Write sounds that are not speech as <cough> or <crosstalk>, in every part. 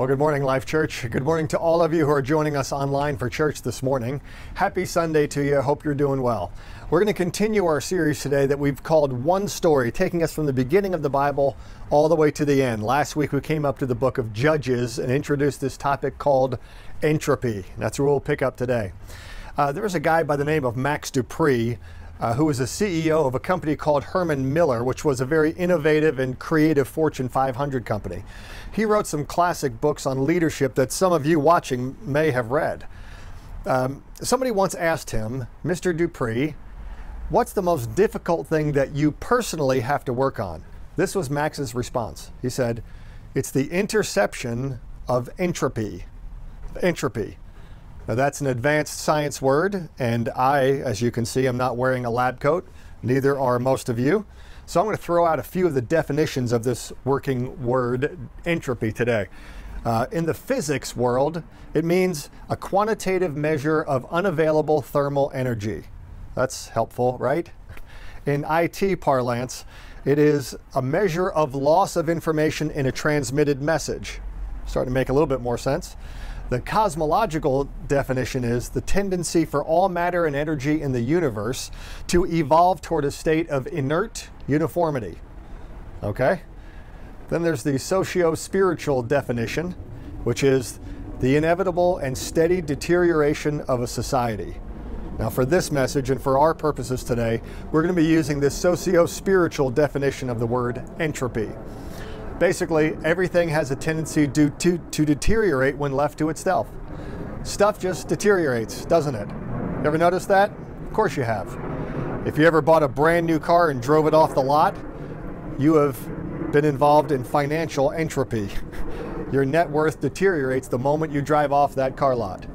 Well, good morning, Life Church. Good morning to all of you who are joining us online for church this morning. Happy Sunday to you. Hope you're doing well. We're going to continue our series today that we've called One Story, taking us from the beginning of the Bible all the way to the end. Last week we came up to the book of Judges and introduced this topic called entropy. That's where we'll pick up today. Uh, there was a guy by the name of Max De Pree uh, who was a CEO of a company called Herman Miller, which was a very innovative and creative Fortune 500 company. He wrote some classic books on leadership that some of you watching may have read. Um, somebody once asked him, Mr. De Pree, what's the most difficult thing that you personally have to work on? This was Max's response. He said, It's the interception of entropy. Entropy. Now, that's an advanced science word, and I, as you can see, I'm not wearing a lab coat. Neither are most of you. So I'm going to throw out a few of the definitions of this working word, entropy, today. Uh, in the physics world, it means a quantitative measure of unavailable thermal energy. That's helpful, right? In IT parlance, it is a measure of loss of information in a transmitted message. Starting to make a little bit more sense. The cosmological definition is the tendency for all matter and energy in the universe to evolve toward a state of inert uniformity. Okay? Then there's the socio spiritual definition, which is the inevitable and steady deterioration of a society. Now, for this message and for our purposes today, we're going to be using this socio spiritual definition of the word entropy. Basically, everything has a tendency to, to, to deteriorate when left to itself. Stuff just deteriorates, doesn't it? You ever notice that? Of course you have. If you ever bought a brand new car and drove it off the lot, you have been involved in financial entropy. <laughs> Your net worth deteriorates the moment you drive off that car lot.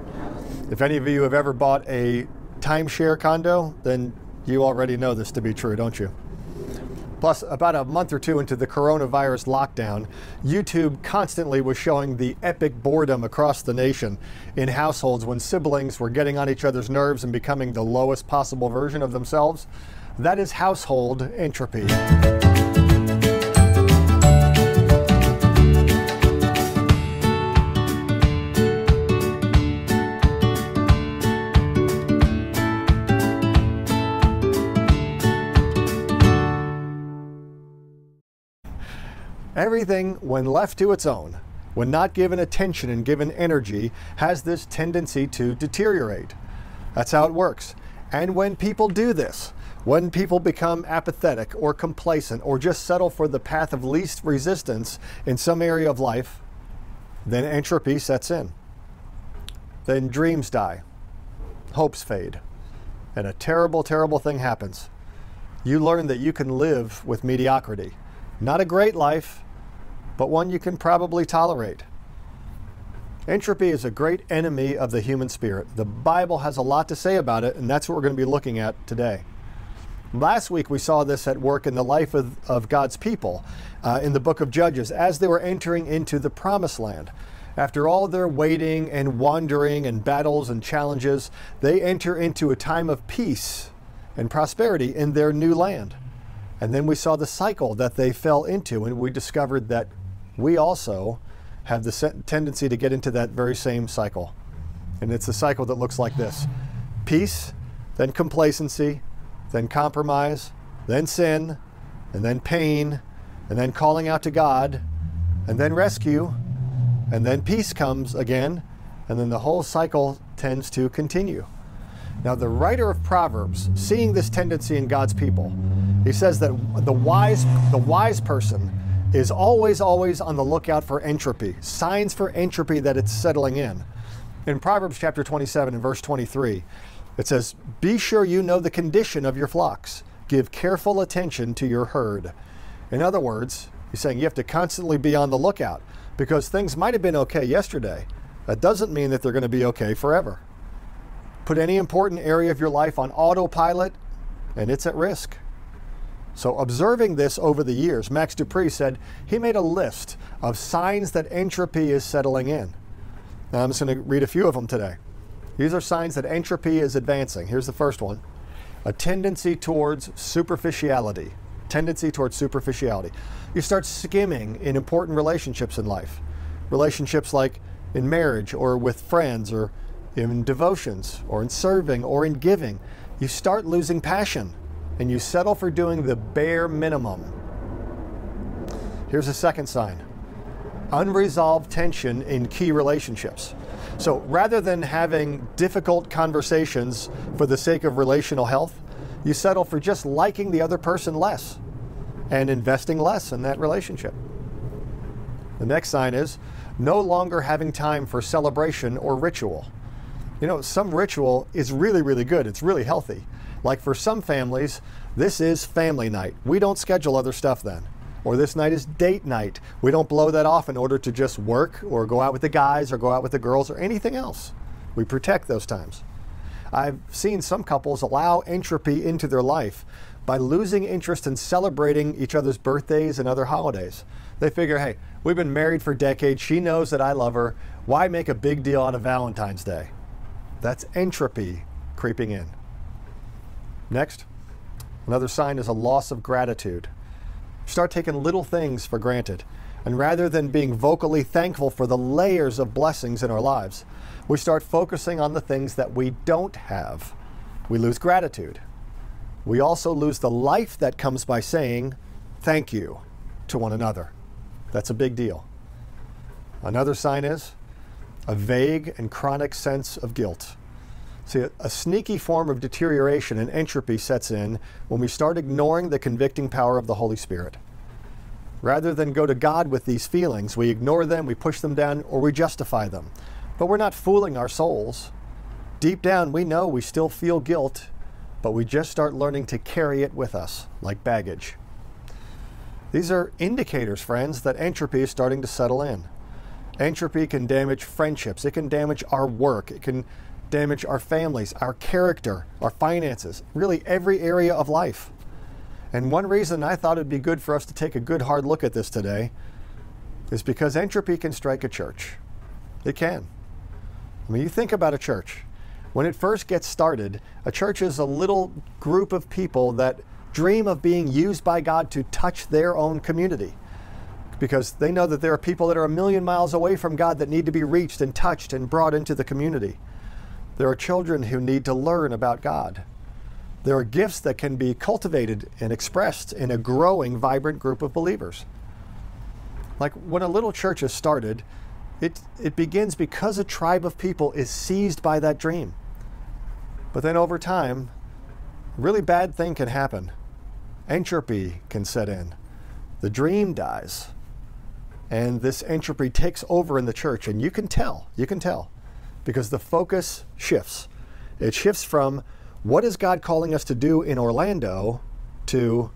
If any of you have ever bought a timeshare condo, then you already know this to be true, don't you? Plus, about a month or two into the coronavirus lockdown, YouTube constantly was showing the epic boredom across the nation in households when siblings were getting on each other's nerves and becoming the lowest possible version of themselves. That is household entropy. Everything, when left to its own, when not given attention and given energy, has this tendency to deteriorate. That's how it works. And when people do this, when people become apathetic or complacent or just settle for the path of least resistance in some area of life, then entropy sets in. Then dreams die, hopes fade, and a terrible, terrible thing happens. You learn that you can live with mediocrity. Not a great life, but one you can probably tolerate. Entropy is a great enemy of the human spirit. The Bible has a lot to say about it, and that's what we're going to be looking at today. Last week, we saw this at work in the life of, of God's people uh, in the book of Judges as they were entering into the promised land. After all their waiting and wandering and battles and challenges, they enter into a time of peace and prosperity in their new land. And then we saw the cycle that they fell into, and we discovered that we also have the tendency to get into that very same cycle. And it's a cycle that looks like this peace, then complacency, then compromise, then sin, and then pain, and then calling out to God, and then rescue, and then peace comes again, and then the whole cycle tends to continue. Now, the writer of Proverbs, seeing this tendency in God's people, he says that the wise, the wise person is always, always on the lookout for entropy, signs for entropy that it's settling in. In Proverbs chapter 27 and verse 23, it says, Be sure you know the condition of your flocks. Give careful attention to your herd. In other words, he's saying you have to constantly be on the lookout because things might have been okay yesterday. That doesn't mean that they're going to be okay forever. Put any important area of your life on autopilot and it's at risk. So, observing this over the years, Max De Pree said he made a list of signs that entropy is settling in. Now, I'm just going to read a few of them today. These are signs that entropy is advancing. Here's the first one a tendency towards superficiality. Tendency towards superficiality. You start skimming in important relationships in life. relationships like in marriage or with friends or in devotions or in serving or in giving, you start losing passion and you settle for doing the bare minimum. Here's a second sign unresolved tension in key relationships. So rather than having difficult conversations for the sake of relational health, you settle for just liking the other person less and investing less in that relationship. The next sign is no longer having time for celebration or ritual. You know, some ritual is really, really good. It's really healthy. Like for some families, this is family night. We don't schedule other stuff then. Or this night is date night. We don't blow that off in order to just work or go out with the guys or go out with the girls or anything else. We protect those times. I've seen some couples allow entropy into their life by losing interest in celebrating each other's birthdays and other holidays. They figure, hey, we've been married for decades. She knows that I love her. Why make a big deal out of Valentine's Day? That's entropy creeping in. Next, another sign is a loss of gratitude. Start taking little things for granted. And rather than being vocally thankful for the layers of blessings in our lives, we start focusing on the things that we don't have. We lose gratitude. We also lose the life that comes by saying thank you to one another. That's a big deal. Another sign is a vague and chronic sense of guilt. See, a, a, sneaky form of deterioration and entropy sets in when we start ignoring the convicting power of the Holy Spirit. Rather than go to God with these feelings, we ignore them, we push them down, or we justify them. But we're not fooling our souls. Deep down, we know we still feel guilt, but we just start learning to carry it with us, like baggage. These are indicators, friends, that entropy is starting to settle in. Entropy can damage friendships, it can damage our work, it can damage our families, our character, our finances, really every area of life. And one reason I thought it'd be good for us to take a good hard look at this today is because entropy can strike a church. It can. I mean, you think about a church. When it first gets started, a church is a little group of people that dream of being used by God to touch their own community because they know that there are people that are a million miles away from God that need to be reached and touched and brought into the community. There are children who need to learn about God. There are gifts that can be cultivated and expressed in a growing, vibrant group of believers. Like when a little church is started, it, it begins because a tribe of people is seized by that dream. But then over time, a really bad thing can happen. Entropy can set in. The dream dies. And this entropy takes over in the church. And you can tell, you can tell because the focus shifts. It shifts from what is God calling us to do in Orlando to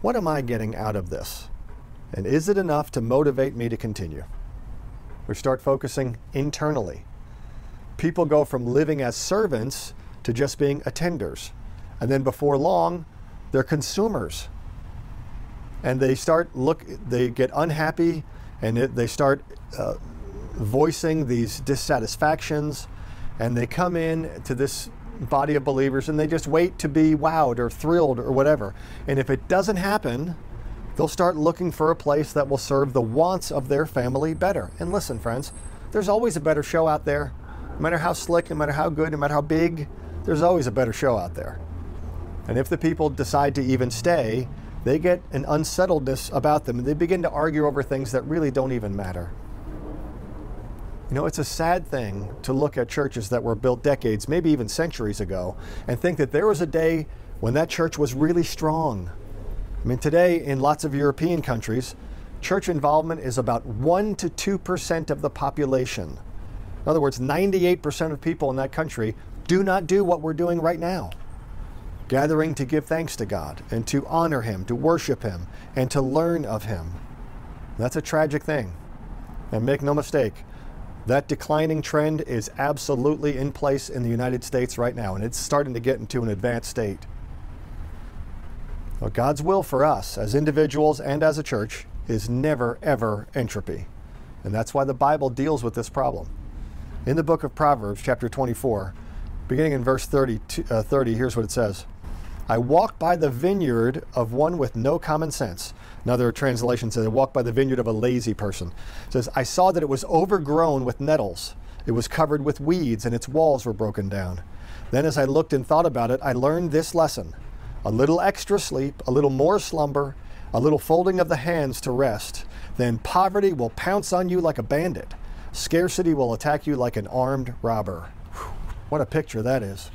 what am I getting out of this? And is it enough to motivate me to continue? We start focusing internally. People go from living as servants to just being attenders. And then before long, they're consumers. And they start look they get unhappy and it, they start uh, voicing these dissatisfactions, and they come in to this body of believers and they just wait to be wowed or thrilled or whatever. And if it doesn't happen, they'll start looking for a place that will serve the wants of their family better. And listen, friends, there's always a better show out there. No matter how slick, no matter how good, no matter how big, there's always a better show out there. And if the people decide to even stay, they get an unsettledness about them and they begin to argue over things that really don't even matter. You know, it's a sad thing to look at churches that were built decades, maybe even centuries ago, and think that there was a day when that church was really strong. I mean, today in lots of European countries, church involvement is about 1 to 2% of the population. In other words, 98% of people in that country do not do what we're doing right now gathering to give thanks to God and to honor Him, to worship Him, and to learn of Him. That's a tragic thing. And make no mistake, that declining trend is absolutely in place in the United States right now, and it's starting to get into an advanced state. God's will for us as individuals and as a church is never, ever entropy. And that's why the Bible deals with this problem. In the book of Proverbs, chapter 24, beginning in verse 30, uh, 30 here's what it says I walk by the vineyard of one with no common sense. Another translation says, I walked by the vineyard of a lazy person. It says, I saw that it was overgrown with nettles. It was covered with weeds, and its walls were broken down. Then, as I looked and thought about it, I learned this lesson a little extra sleep, a little more slumber, a little folding of the hands to rest. Then poverty will pounce on you like a bandit. Scarcity will attack you like an armed robber. Whew, what a picture that is.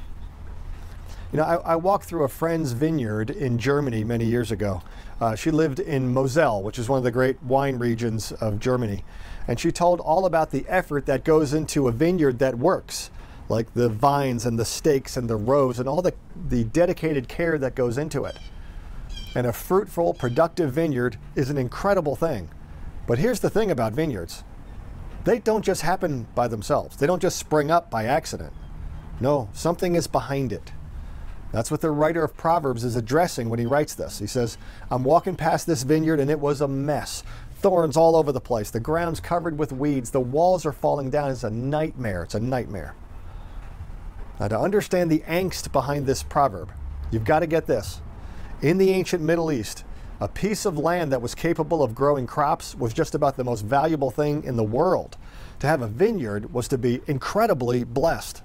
You know, I, I, walked through a friend's vineyard in Germany many years ago. Uh, she lived in Moselle, which is one of the great wine regions of Germany. And she told all about the effort that goes into a vineyard that works, like the vines and the stakes and the rows and all the, the dedicated care that goes into it. And a fruitful, productive vineyard is an incredible thing. But here's the thing about vineyards they don't just happen by themselves, they don't just spring up by accident. No, something is behind it. That's what the writer of Proverbs is addressing when he writes this. He says, I'm walking past this vineyard and it was a mess. Thorns all over the place. The ground's covered with weeds. The walls are falling down. It's a nightmare. It's a nightmare. Now, to understand the angst behind this proverb, you've got to get this. In the ancient Middle East, a piece of land that was capable of growing crops was just about the most valuable thing in the world. To have a vineyard was to be incredibly blessed.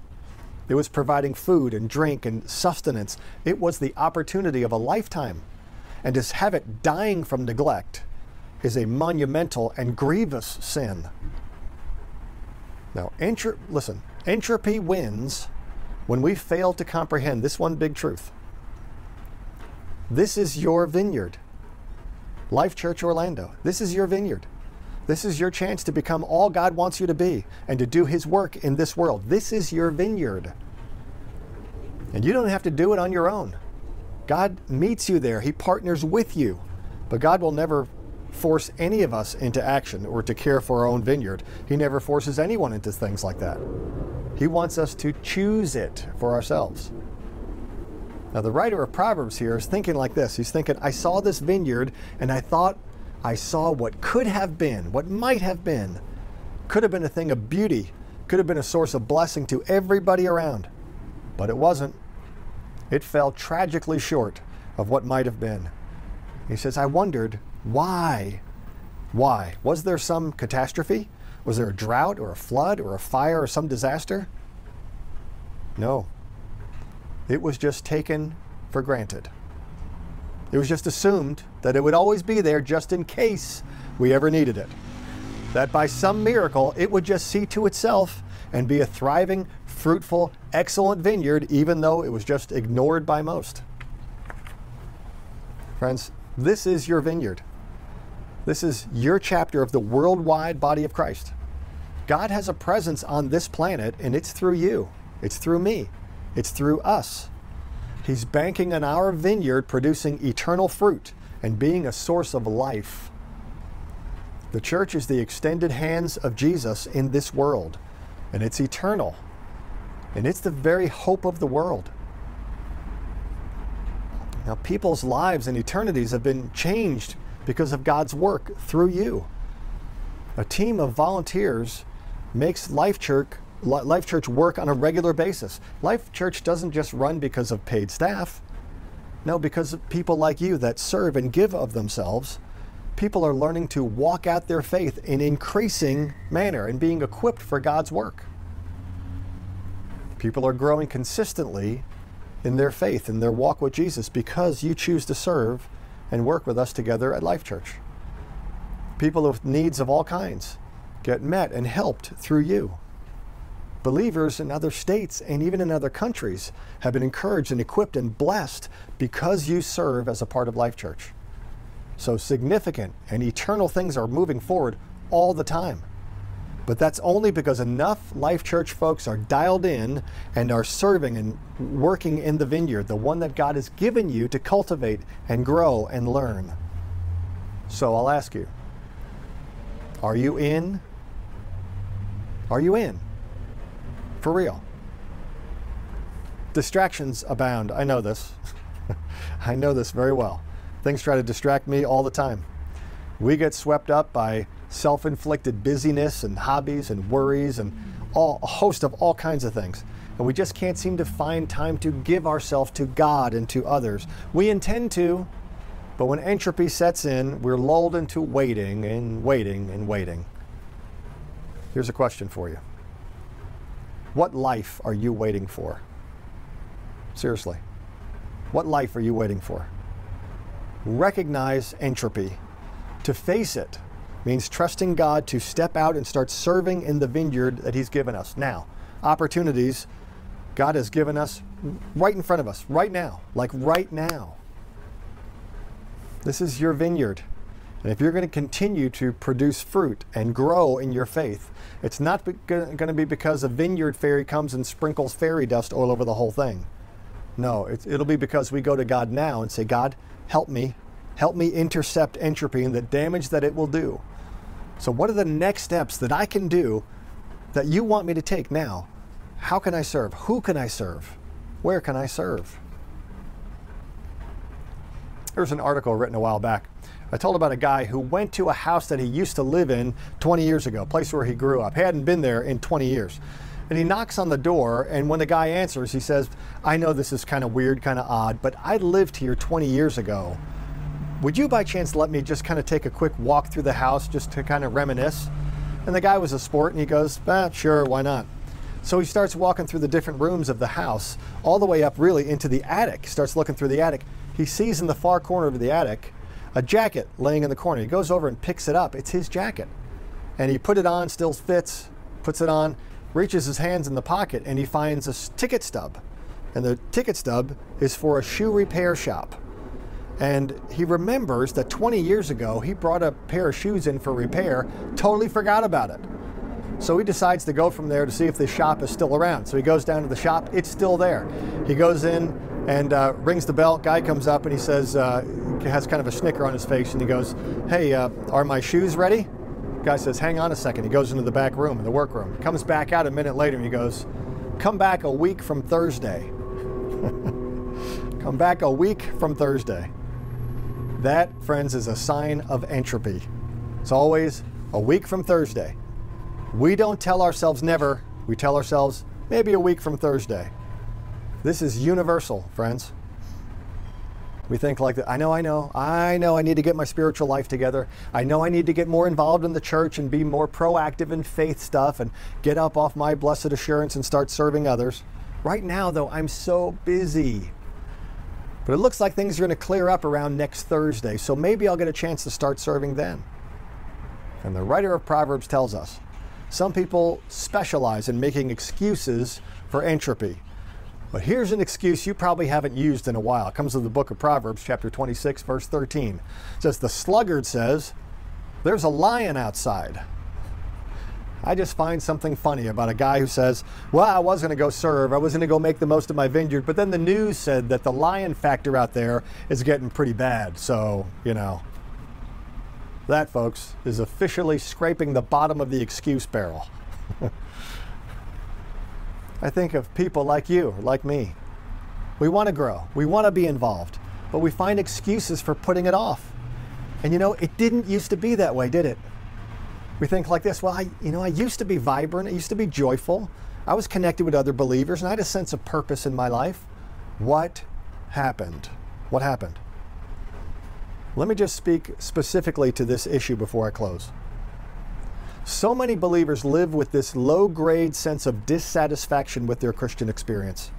It was providing food and drink and sustenance. It was the opportunity of a lifetime. And to have it dying from neglect is a monumental and grievous sin. Now, entro- listen, entropy wins when we fail to comprehend this one big truth. This is your vineyard. Life Church Orlando, this is your vineyard. This is your chance to become all God wants you to be and to do His work in this world. This is your vineyard. And you don't have to do it on your own. God meets you there, He partners with you. But God will never force any of us into action or to care for our own vineyard. He never forces anyone into things like that. He wants us to choose it for ourselves. Now, the writer of Proverbs here is thinking like this He's thinking, I saw this vineyard and I thought I saw what could have been, what might have been, could have been a thing of beauty, could have been a source of blessing to everybody around. But it wasn't. It fell tragically short of what might have been. He says, I wondered why. Why? Was there some catastrophe? Was there a drought or a flood or a fire or some disaster? No. It was just taken for granted. It was just assumed that it would always be there just in case we ever needed it. That by some miracle it would just see to itself and be a thriving, fruitful, excellent vineyard, even though it was just ignored by most. Friends, this is your vineyard. This is your chapter of the worldwide body of Christ. God has a presence on this planet, and it's through you, it's through me, it's through us. He's banking on our vineyard producing eternal fruit and being a source of life. The church is the extended hands of Jesus in this world, and it's eternal, and it's the very hope of the world. Now, people's lives and eternities have been changed because of God's work through you. A team of volunteers makes Life Church Life Church work on a regular basis. Life Church doesn't just run because of paid staff. No, because of people like you that serve and give of themselves. People are learning to walk out their faith in increasing manner and being equipped for God's work. People are growing consistently in their faith, in their walk with Jesus, because you choose to serve and work with us together at Life Church. People with needs of all kinds get met and helped through you. Believers in other states and even in other countries have been encouraged and equipped and blessed because you serve as a part of Life Church. So significant and eternal things are moving forward all the time. But that's only because enough Life Church folks are dialed in and are serving and working in the vineyard, the one that God has given you to cultivate and grow and learn. So I'll ask you are you in? Are you in? For real. Distractions abound. I know this. <laughs> I know this very well. Things try to distract me all the time. We get swept up by self inflicted busyness and hobbies and worries and all, a host of all kinds of things. And and we just can't seem to find time to give ourselves to God and to others. We intend to, but when entropy sets in, we're lulled into waiting and waiting and waiting. Here's a question for you What life are you waiting for? Seriously. What life are you waiting for? Recognize entropy. To face it means trusting God to step out and start serving in the vineyard that He's given us. Now, opportunities God has given us right in front of us, right now, like right now. This is your vineyard. And if you're going to continue to produce fruit and grow in your faith, it's not going to be because a vineyard fairy comes and sprinkles fairy dust all over the whole thing. No, it'll be because we go to God now and say, God, help me. Help me intercept entropy and the damage that it will do. So, what are the next steps that I can do that you want me to take now? How can I serve? Who can I serve? Where can I serve? There's an article written a while back. I told about a guy who went to a house that he used to live in 20 years ago, a place where he grew up. He hadn't been there in 20 years. And he knocks on the door, and when the guy answers, he says, I know this is kind of weird, kind of odd, but I lived here 20 years ago. Would you by chance let me just kind of take a quick walk through the house just to kind of reminisce? And the guy was a sport, and he goes, ah, Sure, why not? So he starts walking through the different rooms of the house, all the way up really into the attic. Starts looking through the attic. He sees in the far corner of the attic a jacket laying in the corner. He goes over and picks it up. It's his jacket. And he put it on, still fits, puts it on, reaches his hands in the pocket, and he finds a ticket stub. And the ticket stub is for a shoe repair shop. And he remembers that 20 years ago, he brought a pair of shoes in for repair, totally forgot about it. So he decides to go from there to see if the shop is still around. So he goes down to the shop, it's still there. He goes in and uh, rings the bell. Guy comes up and he says, uh, has kind of a snicker on his face, and he goes, Hey, uh, are my shoes ready? Guy says, Hang on a second. He goes into the back room, in the workroom. Comes back out a minute later and he goes, Come back a week from Thursday. <laughs> Come back a week from Thursday. That, friends, is a sign of entropy. It's always a week from Thursday. We don't tell ourselves never, we tell ourselves maybe a week from Thursday. This is universal, friends. We think like that. I know, I know, I know I need to get my spiritual life together. I know I need to get more involved in the church and be more proactive in faith stuff and get up off my blessed assurance and start serving others. Right now, though, I'm so busy. But it looks like things are going to clear up around next Thursday, so maybe I'll get a chance to start serving then. And the writer of Proverbs tells us some people specialize in making excuses for entropy. But here's an excuse you probably haven't used in a while. It comes in the book of Proverbs, chapter 26, verse 13. It says, The sluggard says, There's a lion outside. I just find something funny about a guy who says, Well, I was going to go serve, I was going to go make the most of my vineyard, but then the news said that the lion factor out there is getting pretty bad. So, you know, that, folks, is officially scraping the bottom of the excuse barrel. <laughs> I think of people like you, like me. We want to grow, we want to be involved, but we find excuses for putting it off. And you know, it didn't used to be that way, did it? We think like this, well, I, you know, I used to be vibrant, I used to be joyful, I was connected with other believers, and I had a sense of purpose in my life. What happened? What happened? Let me just speak specifically to this issue before I close. So many believers live with this low grade sense of dissatisfaction with their Christian experience.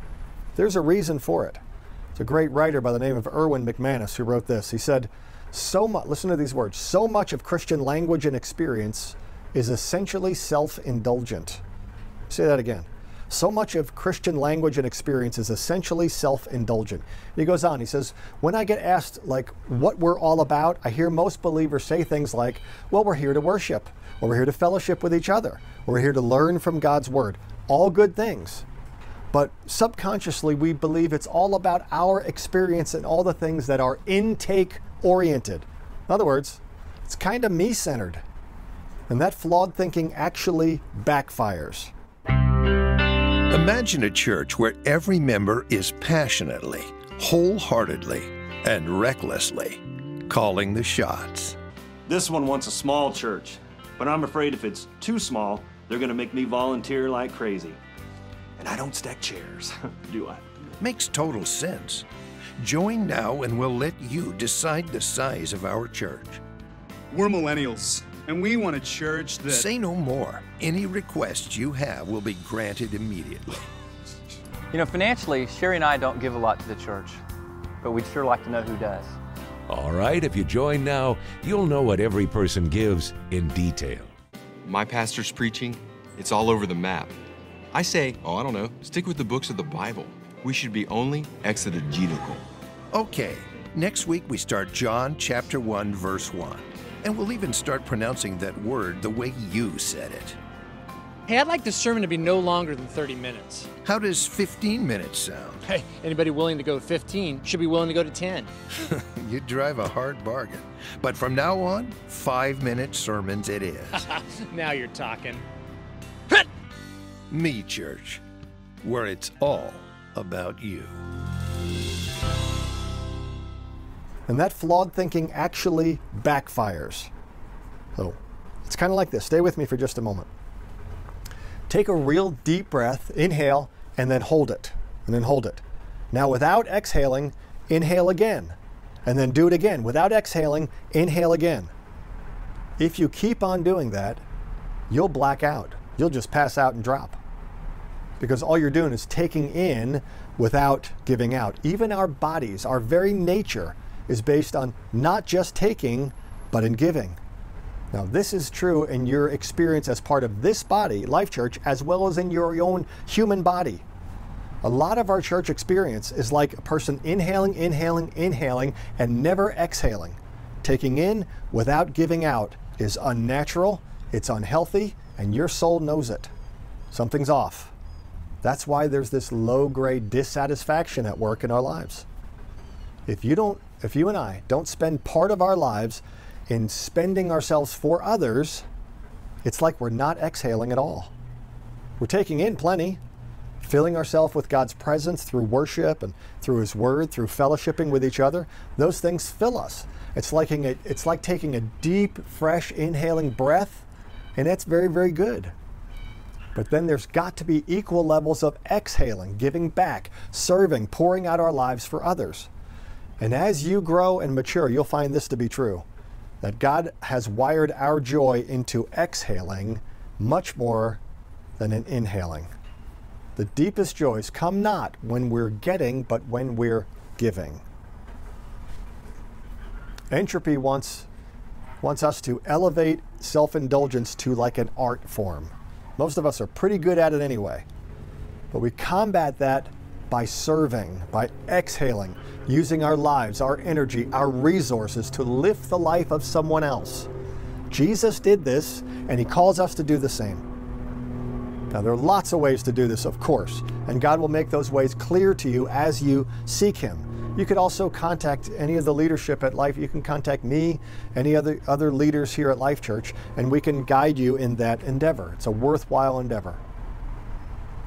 There's a reason for it. It's a great writer by the name of Erwin McManus who wrote this. He said, So much, listen to these words, so much of Christian language and experience is essentially self indulgent. Say that again. So much of Christian language and experience is essentially self indulgent. He goes on, he says, When I get asked, like, what we're all about, I hear most believers say things like, Well, we're here to worship, or we're here to fellowship with each other, or we're here to learn from God's Word. All good things. But subconsciously, we believe it's all about our experience and all the things that are intake oriented. In other words, it's kind of me centered. And that flawed thinking actually backfires. Imagine a church where every member is passionately, wholeheartedly, and recklessly calling the shots. This one wants a small church, but I'm afraid if it's too small, they're going to make me volunteer like crazy. And I don't stack chairs, <laughs> do I? Makes total sense. Join now and we'll let you decide the size of our church. We're millennials, and we want a church that. Say no more. Any requests you have will be granted immediately. You know, financially, Sherry and I don't give a lot to the church, but we'd sure like to know who does. All right, if you join now, you'll know what every person gives in detail. My pastor's preaching, it's all over the map. I say, oh, I don't know, stick with the books of the Bible. We should be only exegetical. Okay, next week we start John chapter 1, verse 1. And we'll even start pronouncing that word the way you said it. Hey, I'd like the sermon to be no longer than 30 minutes. How does 15 minutes sound? Hey, anybody willing to go 15 should be willing to go to 10. <laughs> you drive a hard bargain. But from now on, five minute sermons it is. <laughs> now you're talking. Me Church, where it's all about you. And that flawed thinking actually backfires. So it's kind of like this. Stay with me for just a moment. Take a real deep breath, inhale, and then hold it. And then hold it. Now, without exhaling, inhale again. And then do it again. Without exhaling, inhale again. If you keep on doing that, you'll black out. You'll just pass out and drop. Because all you're doing is taking in without giving out. Even our bodies, our very nature, is based on not just taking, but in giving. Now, this is true in your experience as part of this body, Life Church, as well as in your own human body. A lot of our church experience is like a person inhaling, inhaling, inhaling, and never exhaling. Taking in without giving out is unnatural, it's unhealthy, and your soul knows it. Something's off. That's why there's this low grade dissatisfaction at work in our lives. If you don't if you and I don't spend part of our lives in spending ourselves for others, it's like we're not exhaling at all. We're taking in plenty, filling ourselves with God's presence through worship and through His Word, through fellowshipping with each other. Those things fill us. It's like, it's like taking a deep, fresh, inhaling breath, and that's very, very good. But then there's got to be equal levels of exhaling, giving back, serving, pouring out our lives for others. And as you grow and mature, you'll find this to be true that God has wired our joy into exhaling much more than in inhaling. The deepest joys come not when we're getting, but when we're giving. Entropy wants, wants us to elevate self indulgence to like an art form. Most of us are pretty good at it anyway. But we combat that by serving, by exhaling, using our lives, our energy, our resources to lift the life of someone else. Jesus did this, and he calls us to do the same. Now, there are lots of ways to do this, of course, and God will make those ways clear to you as you seek Him. You could also contact any of the leadership at Life. You can contact me, any other, other leaders here at Life Church, and we can guide you in that endeavor. It's a worthwhile endeavor.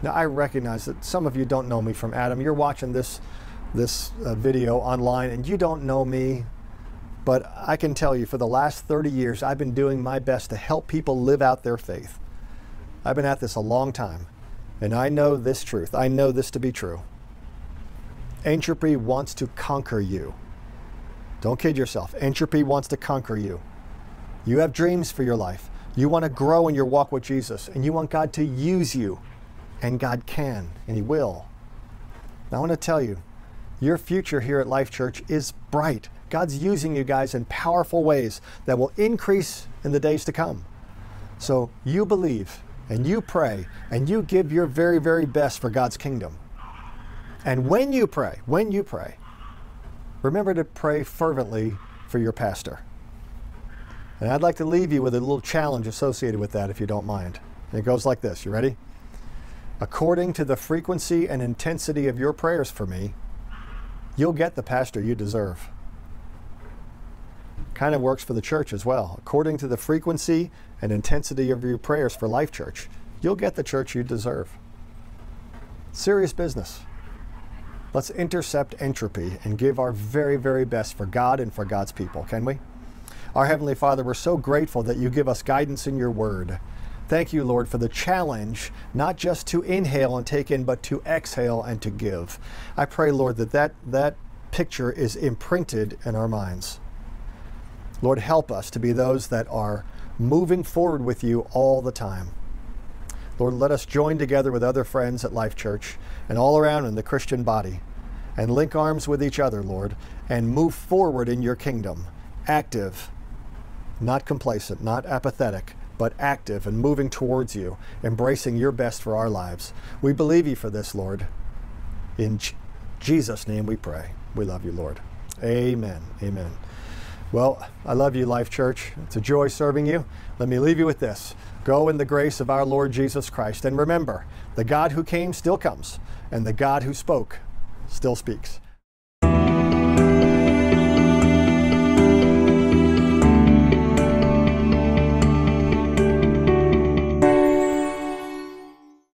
Now, I recognize that some of you don't know me from Adam. You're watching this, this uh, video online and you don't know me, but I can tell you for the last 30 years, I've been doing my best to help people live out their faith. I've been at this a long time, and I know this truth. I know this to be true. Entropy wants to conquer you. Don't kid yourself. Entropy wants to conquer you. You have dreams for your life. You want to grow in your walk with Jesus, and you want God to use you and God can, and He will. Now, I want to tell you, your future here at Life Church is bright. God's using you guys in powerful ways that will increase in the days to come. So you believe and you pray and you give your very, very best for God's kingdom. And when you pray, when you pray, remember to pray fervently for your pastor. And I'd like to leave you with a little challenge associated with that, if you don't mind. It goes like this You ready? According to the frequency and intensity of your prayers for me, you'll get the pastor you deserve. Kind of works for the church as well. According to the frequency and intensity of your prayers for Life Church, you'll get the church you deserve. Serious business. Let's intercept entropy and give our very, very best for God and for God's people, can we? Our Heavenly Father, we're so grateful that you give us guidance in your word Thank you, Lord, for the challenge, not just to inhale and take in, but to exhale and to give. I pray, Lord, that that, that picture is imprinted in our minds. Lord, help us to be those that are moving forward with you all the time. Lord, let us join together with other friends at Life Church and all around in the Christian body and link arms with each other, Lord, and move forward in your kingdom, active, not complacent, not apathetic, but active and moving towards you, embracing your best for our lives. We believe you for this, Lord. In J- Jesus' name we pray. We love you, Lord. Amen. Amen. Well, I love you, Life Church. It's a joy serving you. Let me leave you with this Go in the grace of our Lord Jesus Christ. And remember, the God who came still comes, and the God who spoke still speaks.